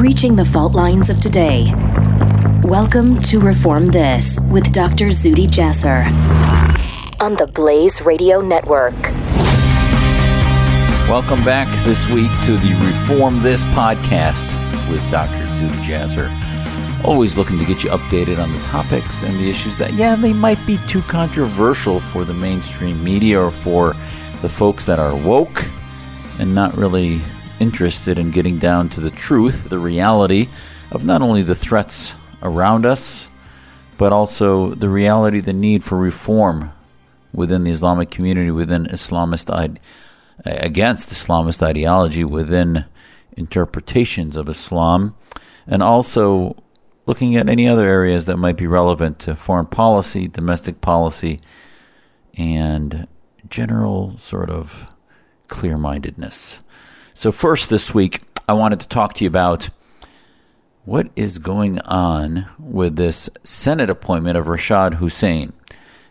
breaching the fault lines of today. Welcome to Reform This with Dr. Zuhdi Jasser on the Blaze Radio Network. Welcome back this week to the Reform This podcast with Dr. Zuhdi Jasser. Always looking to get you updated on the topics and the issues that, yeah, they might be too controversial for the mainstream media or for the folks that are woke and not really interested in getting down to the truth, the reality of not only the threats around us, but also the reality, the need for reform within the Islamic community, within Islamist against Islamist ideology, within interpretations of Islam, and also looking at any other areas that might be relevant to foreign policy, domestic policy, and general sort of clear mindedness. So, first this week, I wanted to talk to you about what is going on with this Senate appointment of Rashad Hussain.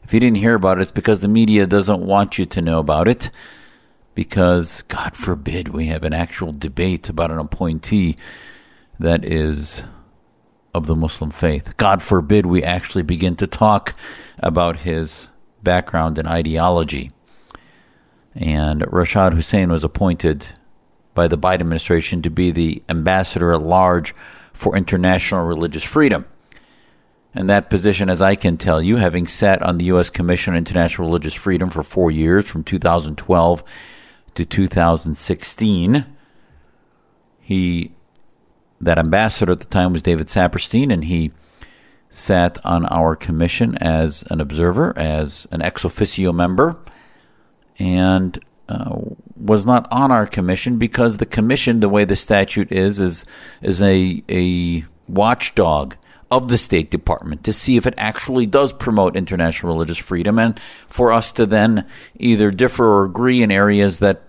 If you didn't hear about it, it's because the media doesn't want you to know about it. Because, God forbid, we have an actual debate about an appointee that is of the Muslim faith. God forbid we actually begin to talk about his background and ideology. And Rashad Hussain was appointed by the Biden administration to be the ambassador at large for international religious freedom. And that position, as I can tell you, having sat on the U.S. Commission on International Religious Freedom for four years, from 2012 to 2016, he, that ambassador at the time was David Saperstein, and he sat on our commission as an observer, as an ex officio member, and uh, was not on our commission because the commission, the way the statute is, is is a a watchdog of the State Department to see if it actually does promote international religious freedom, and for us to then either differ or agree in areas that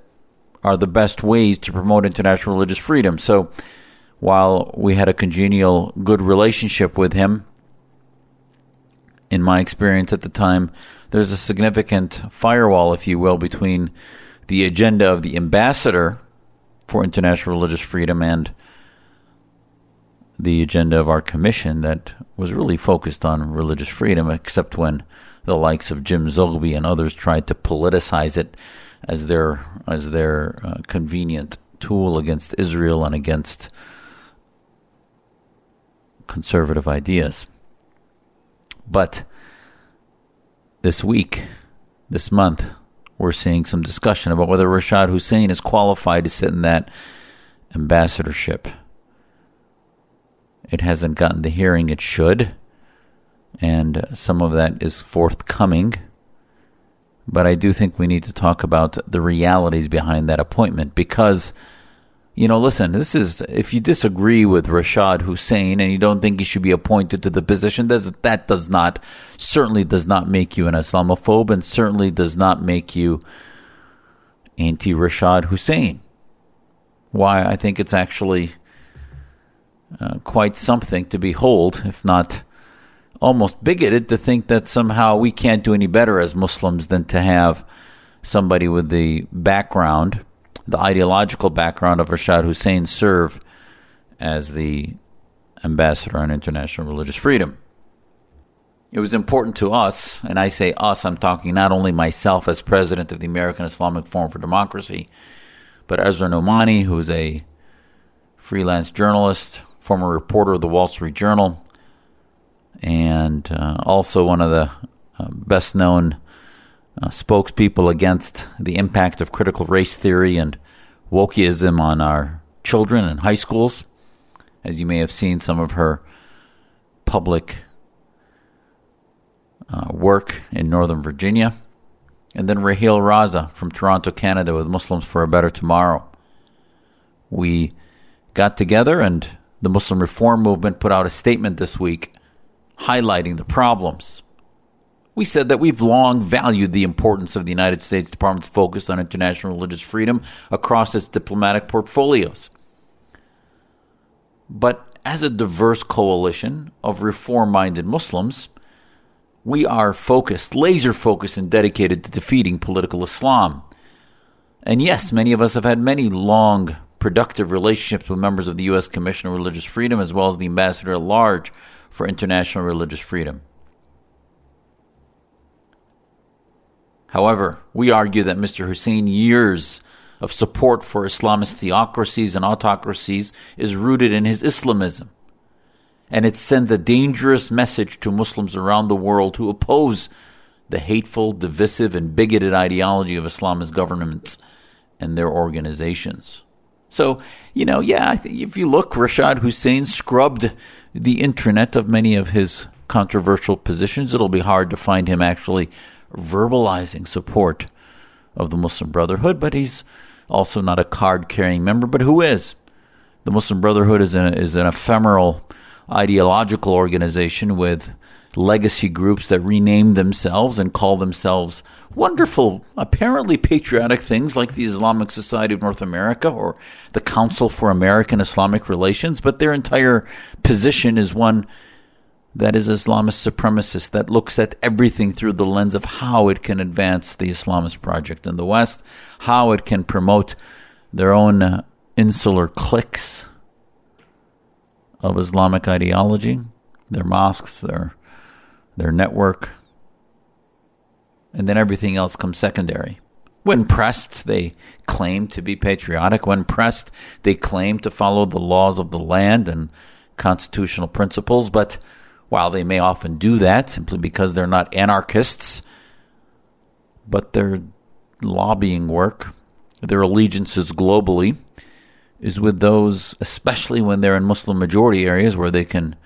are the best ways to promote international religious freedom. So, while we had a congenial, good relationship with him, in my experience at the time, there's a significant firewall, if you will, between the agenda of the ambassador for international religious freedom and the agenda of our commission that was really focused on religious freedom, except when the likes of Jim Zogby and others tried to politicize it as their as their uh, convenient tool against Israel and against conservative ideas. But this week, this month, we're seeing some discussion about whether Rashad Hussain is qualified to sit in that ambassadorship. It hasn't gotten the hearing it should, and some of that is forthcoming. But I do think we need to talk about the realities behind that appointment because you know, listen, this is if you disagree with Rashad Hussain and you don't think he should be appointed to the position, that does not certainly does not make you an Islamophobe and certainly does not make you anti Rashad Hussain. Why I think it's actually uh, quite something to behold, if not almost bigoted, to think that somehow we can't do any better as Muslims than to have somebody with the background the ideological background of Rashad Hussain serve as the ambassador on international religious freedom. It was important to us, and I say us, I'm talking not only myself as president of the American Islamic Forum for Democracy, but Asra Nomani, who's a freelance journalist, former reporter of the Wall Street Journal, and uh, also one of the uh, best known uh, spokespeople against the impact of critical race theory and wokeism on our children in high schools. As you may have seen, some of her public uh, work in Northern Virginia. And then Raheel Raza from Toronto, Canada, with Muslims for a Better Tomorrow. We got together, and the Muslim Reform Movement put out a statement this week highlighting the problems we said that we've long valued the importance of the United States Department's focus on international religious freedom across its diplomatic portfolios. But as a diverse coalition of reform minded Muslims, we are focused, laser focused, and dedicated to defeating political Islam. And yes, many of us have had many long productive relationships with members of the U.S. Commission on Religious Freedom as well as the ambassador at large for international religious freedom. However, we argue that Mr. Hussain's years of support for Islamist theocracies and autocracies is rooted in his Islamism. And it sends a dangerous message to Muslims around the world who oppose the hateful, divisive, and bigoted ideology of Islamist governments and their organizations. So, you know, yeah, if you look, Rashad Hussain scrubbed the internet of many of his controversial positions. It'll be hard to find him actually verbalizing support of the Muslim Brotherhood, but he's also not a card carrying member. But who is? The Muslim Brotherhood is an, is an ephemeral ideological organization with legacy groups that rename themselves and call themselves wonderful, apparently patriotic things like the Islamic Society of North America or the Council for American Islamic Relations, but their entire position is one that is Islamist supremacist, that looks at everything through the lens of how it can advance the Islamist project in the West, how it can promote their own uh, insular cliques of Islamic ideology, their mosques, their their network, and then everything else comes secondary. When pressed, they claim to be patriotic. When pressed, they claim to follow the laws of the land and constitutional principles. But while they may often do that simply because they're not anarchists, but their lobbying work, their allegiances globally, is with those, especially when they're in Muslim majority areas where they can,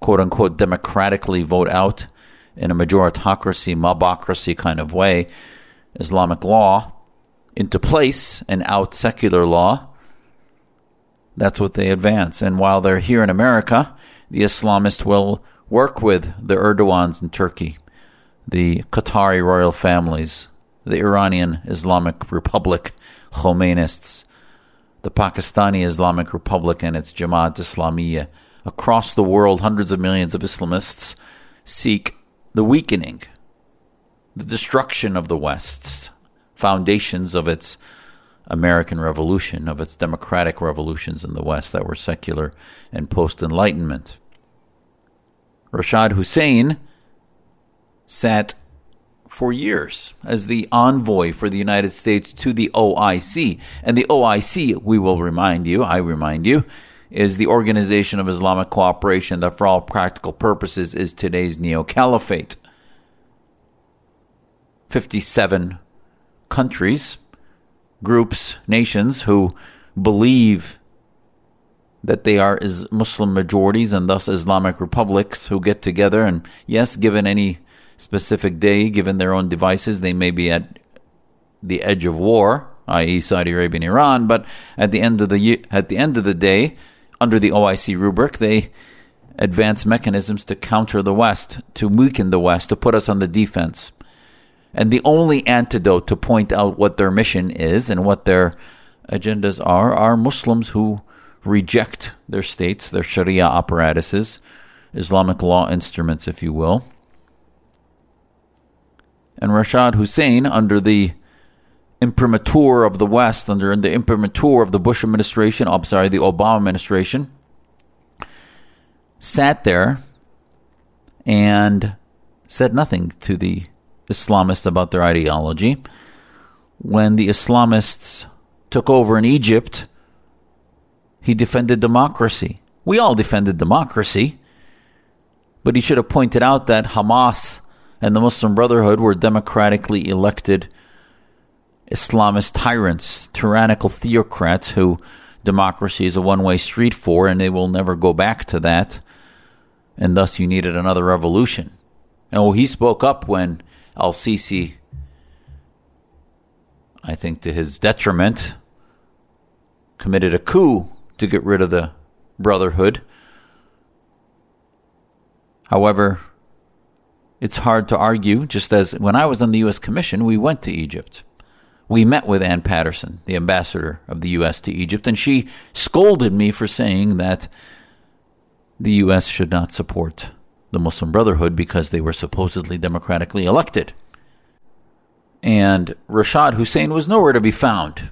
quote unquote, democratically vote out in a majoritocracy, mobocracy kind of way, Islamic law into place and out secular law. That's what they advance. And while they're here in America, the Islamists will work with the Erdogans in Turkey, the Qatari royal families, the Iranian Islamic Republic Khomeinists, the Pakistani Islamic Republic and its Jamaat Islamiyah. Across the world, hundreds of millions of Islamists seek the weakening, the destruction of the West's foundations of its American Revolution, of its democratic revolutions in the West that were secular and post Enlightenment. Rashad Hussain sat for years as the envoy for the United States to the OIC. And the OIC, we will remind you, I remind you, is the Organization of Islamic Cooperation that, for all practical purposes, is today's neo caliphate. 57 countries, groups, nations who believe that they are is Muslim majorities and thus Islamic republics who get together and yes, given any specific day, given their own devices, they may be at the edge of war, i.e., Saudi Arabia and Iran. But at the end of the at the end of the day, under the OIC rubric, they advance mechanisms to counter the West, to weaken the West, to put us on the defense. And the only antidote to point out what their mission is and what their agendas are are Muslims who reject their states, their Sharia apparatuses, Islamic law instruments, if you will. And Rashad Hussain, under the imprimatur of the West under the imprimatur of the Bush administration, oh, I'm sorry, the Obama administration, sat there and said nothing to the Islamists about their ideology. When the Islamists took over in Egypt, he defended democracy. We all defended democracy. But he should have pointed out that Hamas and the Muslim Brotherhood were democratically elected Islamist tyrants, tyrannical theocrats who democracy is a one way street for, and they will never go back to that. And thus, you needed another revolution. And oh, he spoke up when Al Sisi, I think to his detriment, committed a coup to get rid of the Brotherhood. However, it's hard to argue, just as when I was on the U.S. Commission, we went to Egypt we met with Anne Patterson, the ambassador of the U.S. to Egypt, and she scolded me for saying that the U.S. should not support the Muslim Brotherhood because they were supposedly democratically elected. And Rashad Hussain was nowhere to be found.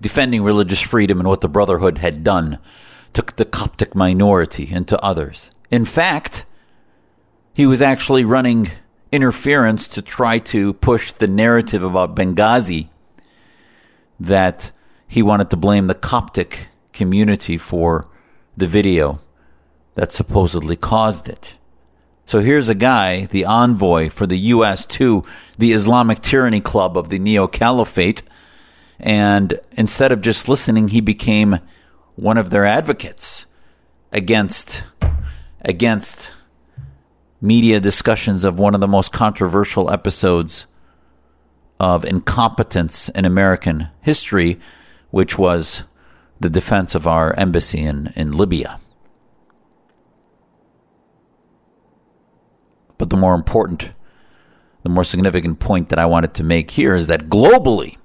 Defending religious freedom and what the Brotherhood had done to the Coptic minority and to others. In fact, he was actually running interference to try to push the narrative about Benghazi that he wanted to blame the Coptic community for the video that supposedly caused it. So here's a guy, the envoy for the U.S. to the Islamic Tyranny Club of the Neo Caliphate, and instead of just listening, he became one of their advocates against against media discussions of one of the most controversial episodes of incompetence in American history, which was the defense of our embassy in, in Libya. But the more important, the more significant point that I wanted to make here is that globally,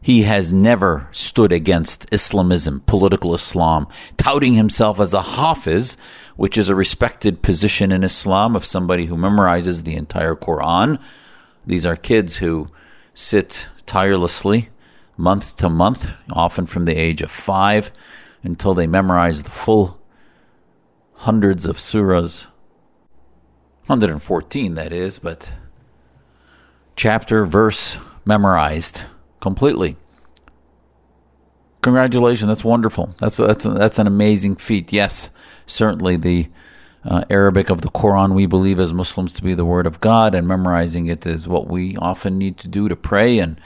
he has never stood against Islamism, political Islam, touting himself as a hafiz, which is a respected position in Islam of somebody who memorizes the entire Quran. These are kids who sit tirelessly month to month, often from the age of five, until they memorize the full hundreds of surahs. 114, that is, but chapter, verse memorized completely. Congratulations, that's wonderful. That's that's that's an amazing feat. Yes, certainly the uh, Arabic of the Quran we believe as Muslims to be the word of God, and memorizing it is what we often need to do to pray and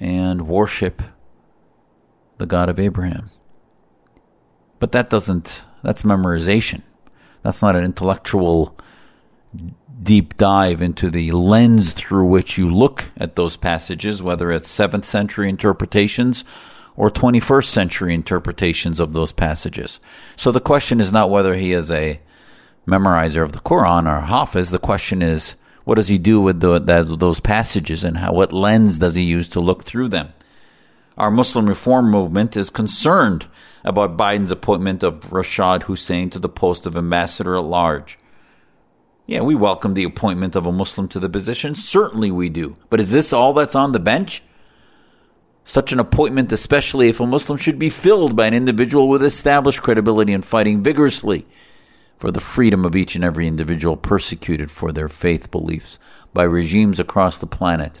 and worship the God of Abraham. But that doesn't. That's memorization. That's not an intellectual deep dive into the lens through which you look at those passages, whether it's 7th century interpretations or 21st century interpretations of those passages. So the question is not whether he is a memorizer of the Quran or Hafiz. The question is, what does he do with the, that, those passages and how, what lens does he use to look through them? Our Muslim reform movement is concerned about Biden's appointment of Rashad Hussain to the post of ambassador at large. Yeah, we welcome the appointment of a Muslim to the position. Certainly we do. But is this all that's on the bench? Such an appointment, especially if a Muslim, should be filled by an individual with established credibility and fighting vigorously for the freedom of each and every individual persecuted for their faith beliefs by regimes across the planet.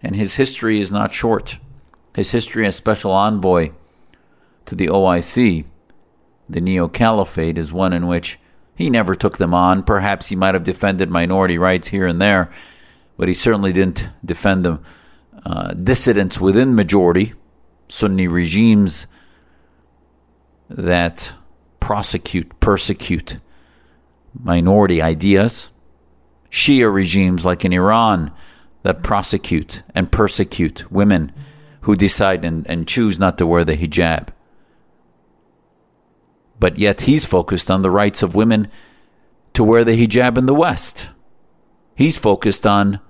And his history is not short. His history as special envoy to the OIC the Neo Caliphate is one in which he never took them on. Perhaps he might have defended minority rights here and there, but he certainly didn't defend the uh, dissidents within majority, Sunni regimes that prosecute, persecute minority ideas, Shia regimes like in Iran that prosecute and persecute women who decide and, and choose not to wear the hijab but yet he's focused on the rights of women to wear the hijab in the West. He's focused on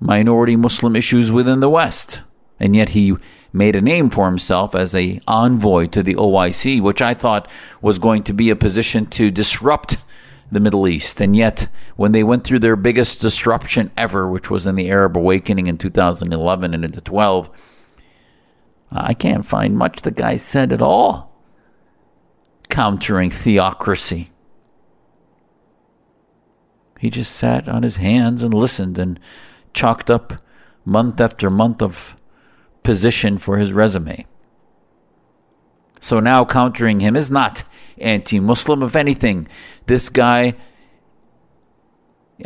minority Muslim issues within the West. And yet he made a name for himself as a envoy to the OIC, which I thought was going to be a position to disrupt the Middle East. And yet, when they went through their biggest disruption ever, which was in the Arab awakening in 2011 and into 12, I can't find much the guy said at all countering theocracy. He just sat on his hands and listened and chalked up month after month of position for his resume. So now countering him is not anti Muslim. If anything, this guy,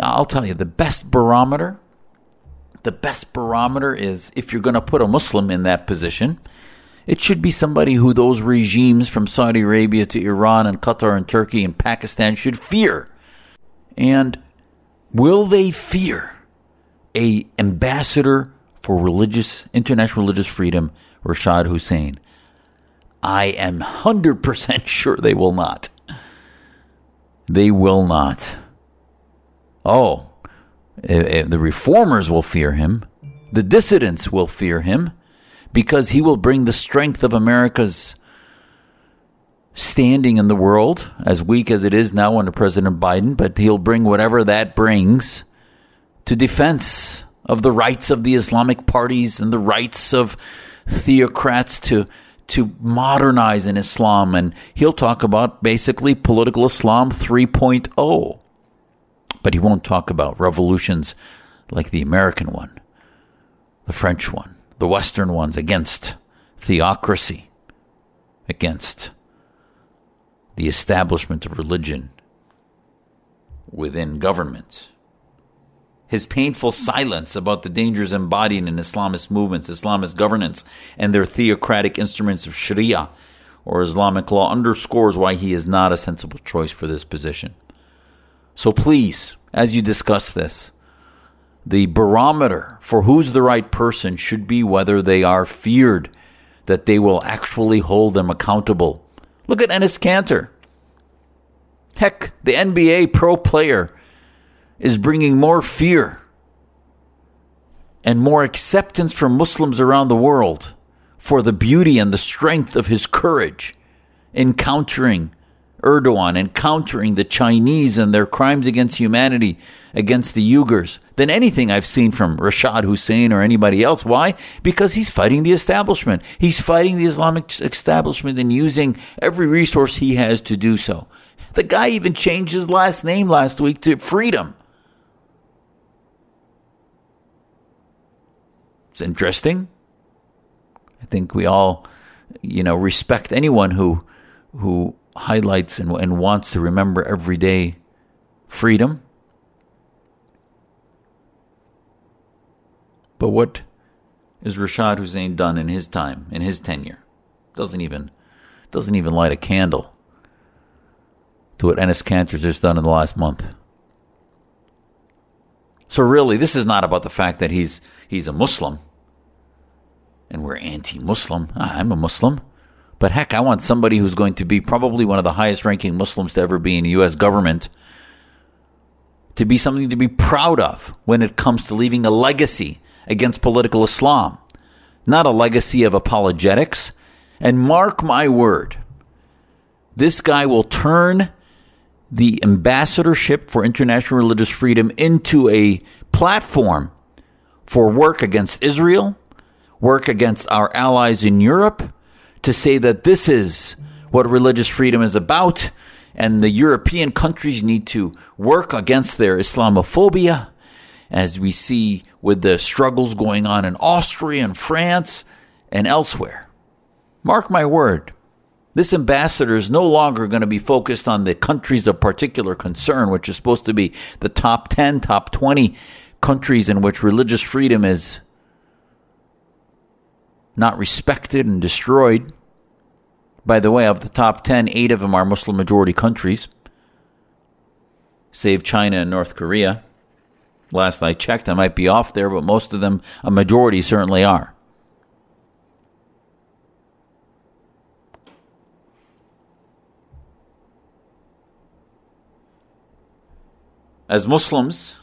I'll tell you, the best barometer, the best barometer is if you're going to put a Muslim in that position, it should be somebody who those regimes from Saudi Arabia to Iran and Qatar and Turkey and Pakistan should fear. And will they fear a ambassador for religious international religious freedom, Rashad Hussain? I am 100% sure they will not. They will not. Oh, eh, eh, the reformers will fear him. The dissidents will fear him because he will bring the strength of America's standing in the world, as weak as it is now under President Biden, but he'll bring whatever that brings to defense of the rights of the Islamic parties and the rights of theocrats to to modernize in Islam. And he'll talk about basically political Islam 3.0 but he won't talk about revolutions like the American one the French one the western ones against theocracy against the establishment of religion within government his painful silence about the dangers embodied in Islamist movements, Islamist governance, and their theocratic instruments of Sharia or Islamic law underscores why he is not a sensible choice for this position. So please, as you discuss this, the barometer for who's the right person should be whether they are feared that they will actually hold them accountable. Look at Enes Kanter. Heck, the NBA pro player is bringing more fear and more acceptance from Muslims around the world for the beauty and the strength of his courage in countering Erdogan and countering the Chinese and their crimes against humanity against the Uyghurs than anything I've seen from Rashad Hussain or anybody else. Why? Because he's fighting the establishment. He's fighting the Islamic establishment and using every resource he has to do so. The guy even changed his last name last week to Freedom. It's interesting. I think we all, you know, respect anyone who who highlights and, and wants to remember every day freedom. But what is Rashad Hussain done in his time, in his tenure? Doesn't even doesn't even light a candle to what Enes Kanter's just done in the last month. So really, this is not about the fact that he's he's a Muslim and we're anti-Muslim. Ah, I'm a Muslim. But heck, I want somebody who's going to be probably one of the highest ranking Muslims to ever be in the US government to be something to be proud of when it comes to leaving a legacy against political Islam, not a legacy of apologetics. And mark my word, this guy will turn the ambassadorship for international religious freedom into a platform for work against Israel, work against our allies in Europe, to say that this is what religious freedom is about, and the European countries need to work against their Islamophobia, as we see with the struggles going on in Austria and France and elsewhere. Mark my word, this ambassador is no longer going to be focused on the countries of particular concern, which is supposed to be the top 10, top 20 countries in which religious freedom is not respected and destroyed. By the way, of the top 10, eight of them are Muslim majority countries, save China and North Korea. Last I checked, I might be off there, but most of them, a majority, certainly are. As Muslims,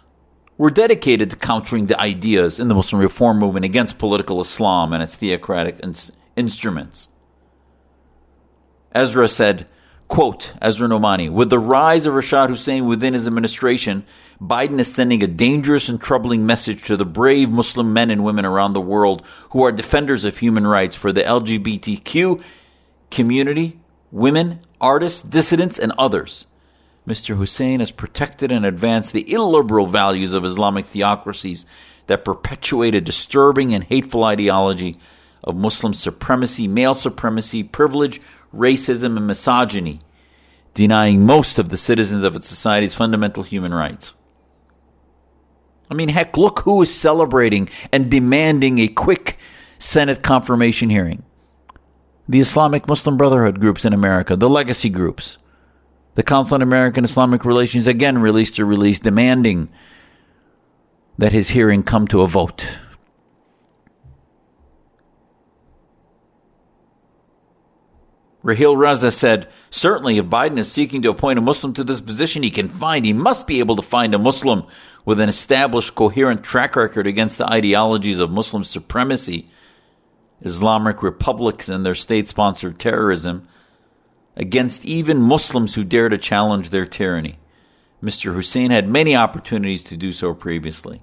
we're dedicated to countering the ideas in the Muslim reform movement against political Islam and its theocratic ins- instruments. Asra said, quote, Asra Nomani, with the rise of Rashad Hussain within his administration, Biden is sending a dangerous and troubling message to the brave Muslim men and women around the world who are defenders of human rights for the LGBTQ community, women, artists, dissidents, and others. Mr. Hussain has protected and advanced the illiberal values of Islamic theocracies that perpetuate a disturbing and hateful ideology of Muslim supremacy, male supremacy, privilege, racism, and misogyny, denying most of the citizens of its society's fundamental human rights. I mean, heck, look who is celebrating and demanding a quick Senate confirmation hearing. The Islamic Muslim Brotherhood groups in America, the legacy groups. The Council on American Islamic Relations again released a release demanding that his hearing come to a vote. Raheel Raza said, Certainly, if Biden is seeking to appoint a Muslim to this position, he can find, he must be able to find a Muslim with an established, coherent track record against the ideologies of Muslim supremacy, Islamic republics, and their state sponsored terrorism, against even Muslims who dare to challenge their tyranny. Mr. Hussain had many opportunities to do so previously.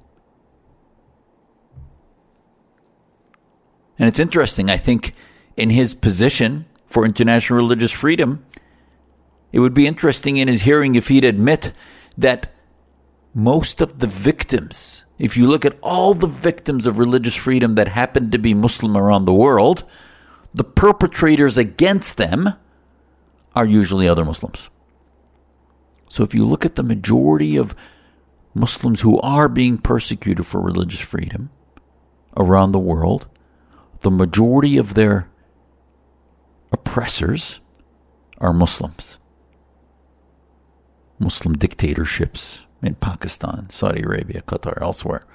And it's interesting. I think in his position for international religious freedom, it would be interesting in his hearing if he'd admit that most of the victims, if you look at all the victims of religious freedom that happen to be Muslim around the world, the perpetrators against them are usually other Muslims. So if you look at the majority of Muslims who are being persecuted for religious freedom around the world, the majority of their oppressors are Muslims. Muslim dictatorships in Pakistan, Saudi Arabia, Qatar, elsewhere.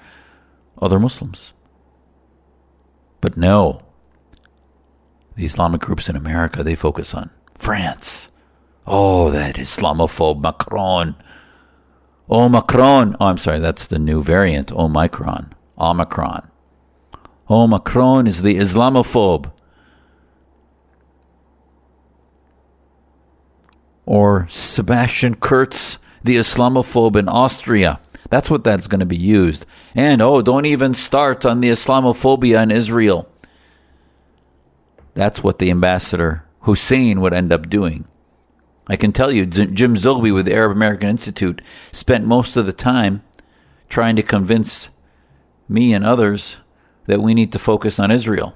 Other Muslims. But no, the Islamic groups in America, they focus on France. Oh, that Islamophobe Macron. Oh, Macron. Oh, I'm sorry, that's the new variant, oh, Omicron. Omicron. Oh, Macron is the Islamophobe. Or Sebastian Kurz, the Islamophobe in Austria. That's what that's going to be used. And oh, don't even start on the Islamophobia in Israel. That's what the ambassador Hussain would end up doing. I can tell you, Jim Zogby with the Arab American Institute spent most of the time trying to convince me and others that we need to focus on Israel.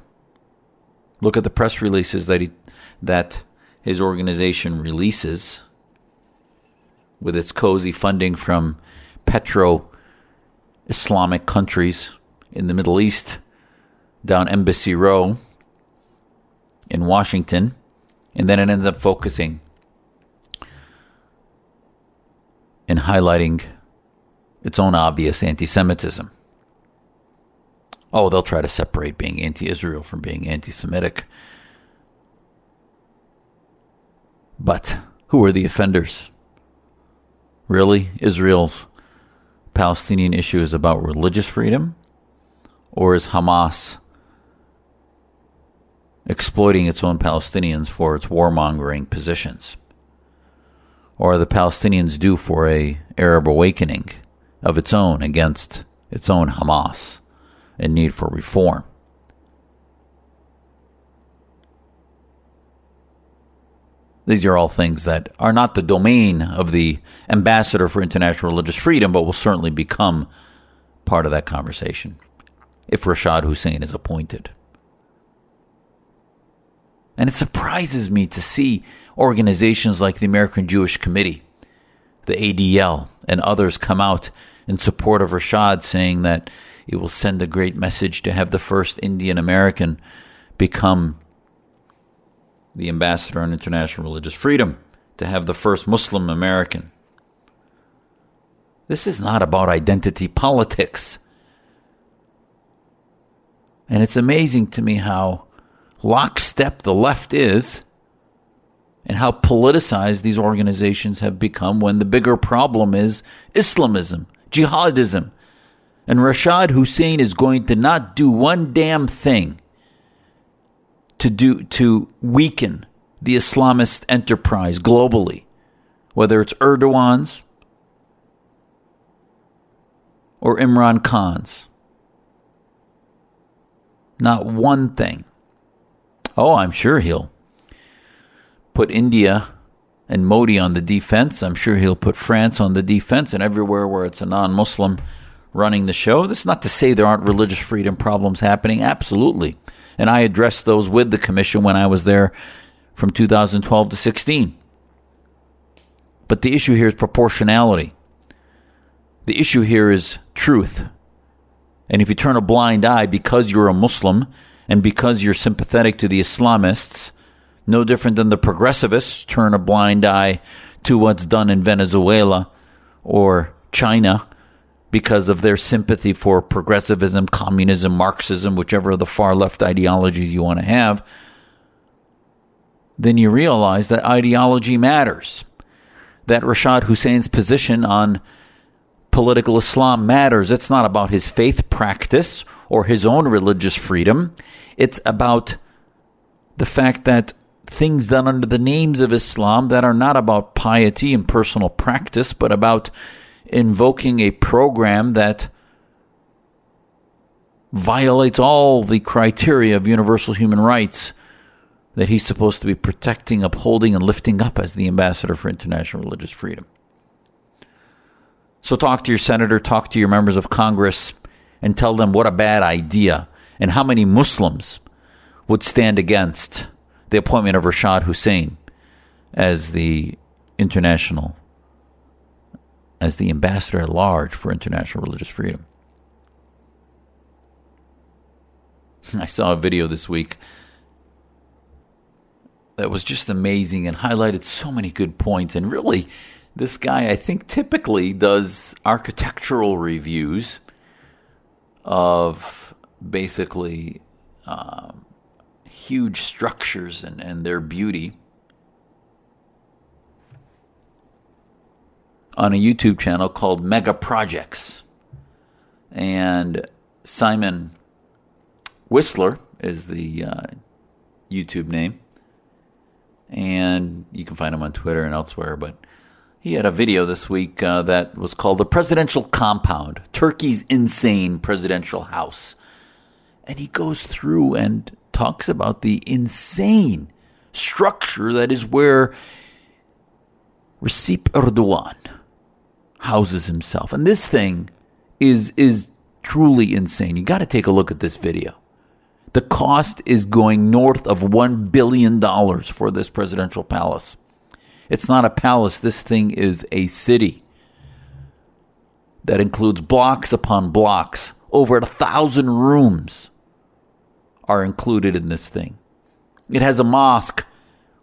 Look at the press releases that he, that his organization releases with its cozy funding from petro Islamic countries in the Middle East down Embassy Row in Washington, and then it ends up focusing and highlighting its own obvious anti Semitism. Oh, they'll try to separate being anti Israel from being anti Semitic. But who are the offenders? Really? Israel's Palestinian issue is about religious freedom? Or is Hamas exploiting its own Palestinians for its warmongering positions? Or the Palestinians due for a Arab awakening of its own against its own Hamas and need for reform? These are all things that are not the domain of the ambassador for international religious freedom, but will certainly become part of that conversation if Rashad Hussain is appointed. And it surprises me to see organizations like the American Jewish Committee, the ADL, and others come out in support of Rashad, saying that it will send a great message to have the first Indian American become the ambassador on international religious freedom, to have the first Muslim American. This is not about identity politics. And it's amazing to me how lockstep the left is and how politicized these organizations have become when the bigger problem is Islamism, jihadism. And Rashad Hussain is going to not do one damn thing to do to weaken the Islamist enterprise globally, whether it's Erdogan's or Imran Khan's. Not one thing. Oh, I'm sure he'll put India and Modi on the defense. I'm sure he'll put France on the defense and everywhere where it's a non Muslim running the show. This is not to say there aren't religious freedom problems happening. Absolutely. And I addressed those with the commission when I was there from 2012 to 16. But the issue here is proportionality. The issue here is truth. And if you turn a blind eye because you're a Muslim and because you're sympathetic to the Islamists, no different than the progressivists turn a blind eye to what's done in Venezuela or China because of their sympathy for progressivism, communism, Marxism, whichever of the far left ideologies you want to have, then you realize that ideology matters. That Rashad Hussain's position on political Islam matters. It's not about his faith practice or his own religious freedom. It's about the fact that things done under the names of Islam that are not about piety and personal practice, but about invoking a program that violates all the criteria of universal human rights that he's supposed to be protecting, upholding, and lifting up as the ambassador for international religious freedom. So talk to your senator, talk to your members of Congress, and tell them what a bad idea and how many Muslims would stand against the appointment of Rashad Hussain as the international, as the ambassador at large for international religious freedom. I saw a video this week that was just amazing and highlighted so many good points. And really, this guy, I think, typically does architectural reviews of basically um, huge structures and, and their beauty on a YouTube channel called Mega Projects. And Simon Whistler is the uh, YouTube name. And you can find him on Twitter and elsewhere. But he had a video this week uh, that was called The Presidential Compound Turkey's Insane Presidential House. And he goes through and talks about the insane structure that is where Recep Erdogan houses himself. And this thing is is truly insane. You got to take a look at this video. The cost is going north of $1 billion for this presidential palace. It's not a palace, this thing is a city that includes blocks upon blocks. Over a thousand rooms are included in this thing. It has a mosque,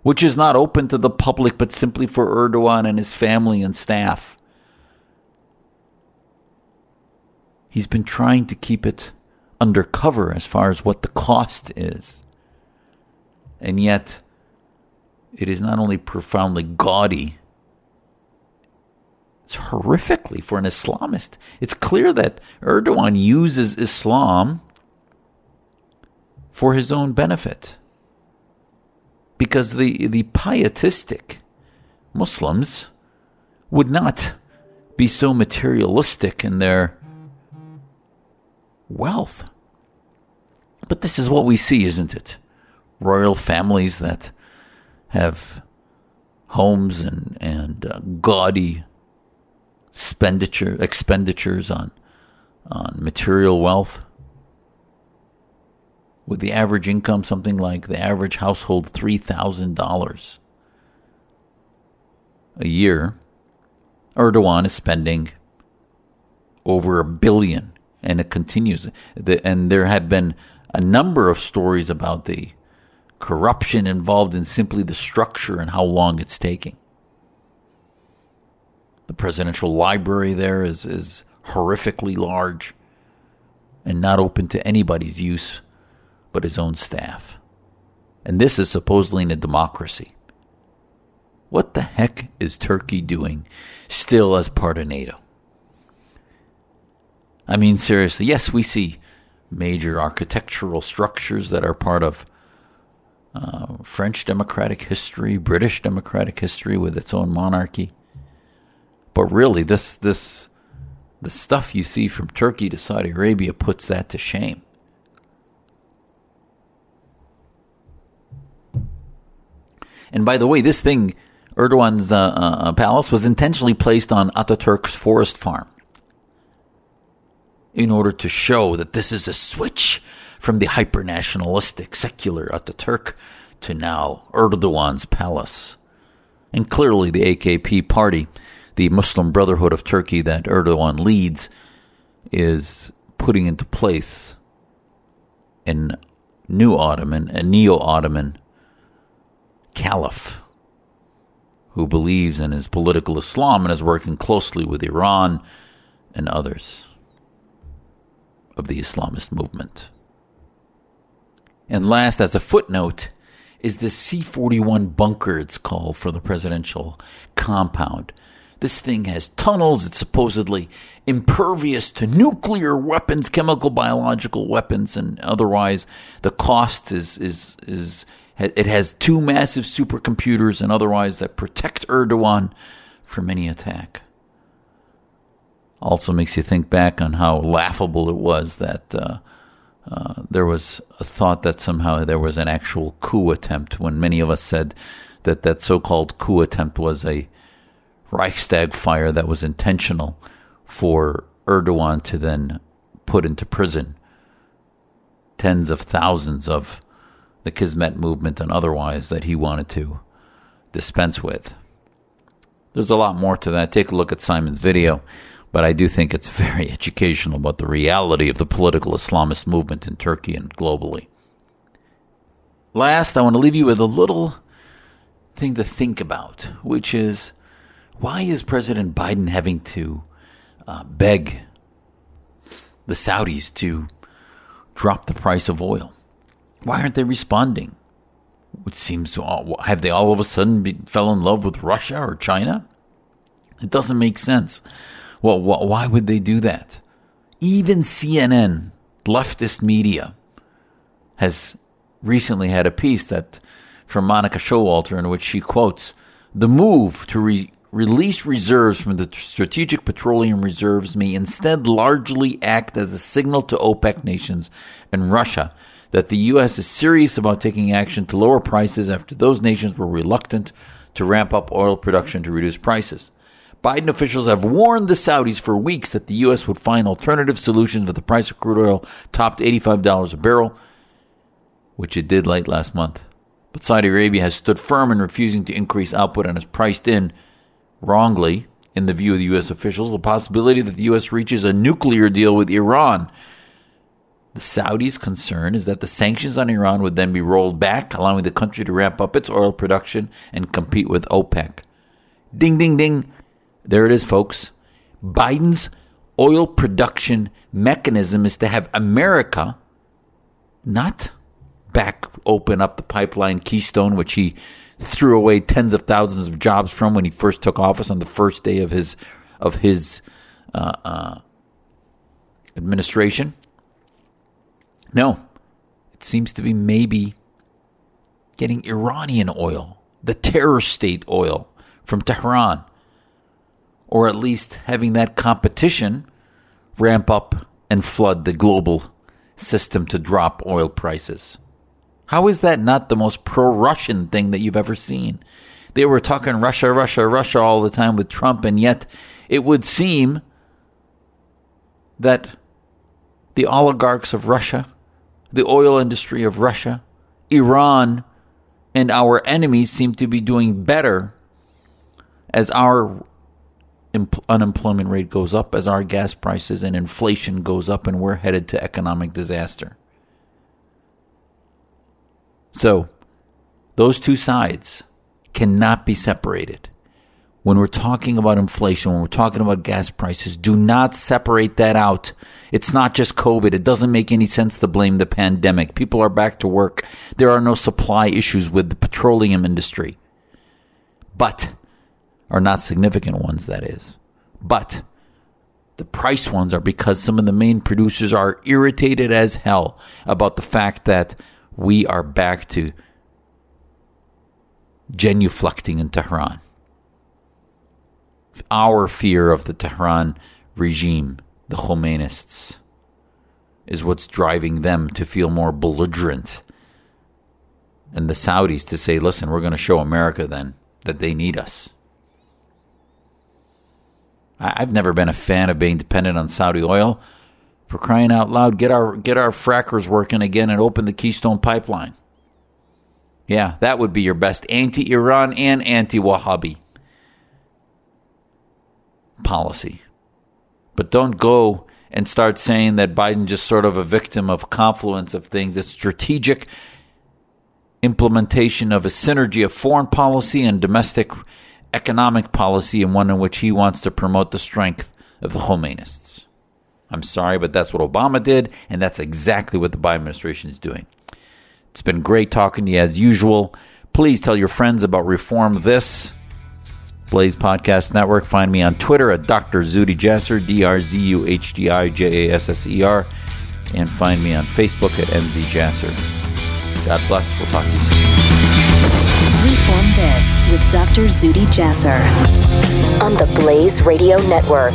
which is not open to the public but simply for Erdogan and his family and staff. He's been trying to keep it undercover as far as what the cost is. And yet, it is not only profoundly gaudy, it's horrifically for an Islamist. It's clear that Erdogan uses Islam for his own benefit. Because the, the pietistic Muslims would not be so materialistic in their wealth. But this is what we see, isn't it? Royal families that have homes and and uh, gaudy expenditure expenditures on on material wealth. With the average income something like the average household three thousand dollars a year, Erdogan is spending over a billion, and it continues. and there have been a number of stories about the corruption involved in simply the structure and how long it's taking. The presidential library there is, is horrifically large and not open to anybody's use but his own staff. And this is supposedly in a democracy. What the heck is Turkey doing still as part of NATO? I mean, seriously, yes, we see major architectural structures that are part of uh, French democratic history, British democratic history with its own monarchy. But really, this this the stuff you see from Turkey to Saudi Arabia puts that to shame. And by the way, this thing, Erdogan's uh, uh, palace, was intentionally placed on Ataturk's forest farm in order to show that this is a switch from the hyper nationalistic secular Ataturk to now Erdogan's palace. And clearly, the AKP party, the Muslim Brotherhood of Turkey that Erdogan leads, is putting into place a new Ottoman, a neo Ottoman caliph who believes in his political Islam and is working closely with Iran and others of the Islamist movement. And last, as a footnote, is the C 41 bunker, it's called, for the presidential compound. This thing has tunnels. It's supposedly impervious to nuclear weapons, chemical, biological weapons, and otherwise. The cost is, is, is, it has two massive supercomputers and otherwise that protect Erdogan from any attack also makes you think back on how laughable it was that uh, uh, there was a thought that somehow there was an actual coup attempt when many of us said that that so-called coup attempt was a Reichstag fire that was intentional for Erdogan to then put into prison tens of thousands of the Hizmet movement and otherwise that he wanted to dispense with. There's a lot more to that. Take a look at Simon's video, but I do think it's very educational about the reality of the political Islamist movement in Turkey and globally. Last, I want to leave you with a little thing to think about, which is why is President Biden having to uh, beg the Saudis to drop the price of oil? Why aren't they responding? It seems to all, have they all of a sudden be, fell in love with Russia or China? It doesn't make sense. Well, wh- why would they do that? Even CNN, leftist media, has recently had a piece that from Monica Showalter in which she quotes the move to re- release reserves from the strategic petroleum reserves may instead largely act as a signal to OPEC nations and Russia that the U.S. is serious about taking action to lower prices after those nations were reluctant to ramp up oil production to reduce prices. Biden officials have warned the Saudis for weeks that the U.S. would find alternative solutions if the price of crude oil topped $85 a barrel, which it did late last month. But Saudi Arabia has stood firm in refusing to increase output and has priced in, wrongly, in the view of the U.S. officials, the possibility that the U.S. reaches a nuclear deal with Iran the Saudis' concern is that the sanctions on Iran would then be rolled back, allowing the country to ramp up its oil production and compete with OPEC. Ding, ding, ding. There it is, folks. Biden's oil production mechanism is to have America not back open up the pipeline Keystone, which he threw away tens of thousands of jobs from when he first took office on the first day of his of his uh, uh, administration. No, it seems to be maybe getting Iranian oil, the terror state oil from Tehran, or at least having that competition ramp up and flood the global system to drop oil prices. How is that not the most pro Russian thing that you've ever seen? They were talking Russia, Russia, Russia all the time with Trump, and yet it would seem that the oligarchs of Russia the oil industry of Russia, Iran, and our enemies seem to be doing better as our unemployment rate goes up, as our gas prices and inflation goes up, and we're headed to economic disaster. So, those two sides cannot be separated when we're talking about inflation, when we're talking about gas prices, do not separate that out. It's not just COVID. It doesn't make any sense to blame the pandemic. People are back to work. There are no supply issues with the petroleum industry, but are not significant ones, that is. But the price ones are because some of the main producers are irritated as hell about the fact that we are back to genuflecting in Tehran our fear of the Tehran regime, the Khomeinists, is what's driving them to feel more belligerent. And the Saudis to say, listen, we're going to show America then that they need us. I've never been a fan of being dependent on Saudi oil. For crying out loud, get our get our frackers working again and open the Keystone pipeline. Yeah, that would be your best anti-Iran and anti-Wahhabi policy. But don't go and start saying that Biden just sort of a victim of confluence of things. It's strategic implementation of a synergy of foreign policy and domestic economic policy, and one in which he wants to promote the strength of the Khomeinists. I'm sorry, but that's what Obama did, and that's exactly what the Biden administration is doing. It's been great talking to you as usual. Please tell your friends about Reform This. Blaze Podcast Network. Find me on Twitter at Dr. Zuhdi Jasser, D R Z U H D I J A S S E R, and find me on Facebook at MZ Jasser. God bless. We'll talk to you soon. This with Dr. Zuhdi Jasser on the Blaze Radio Network.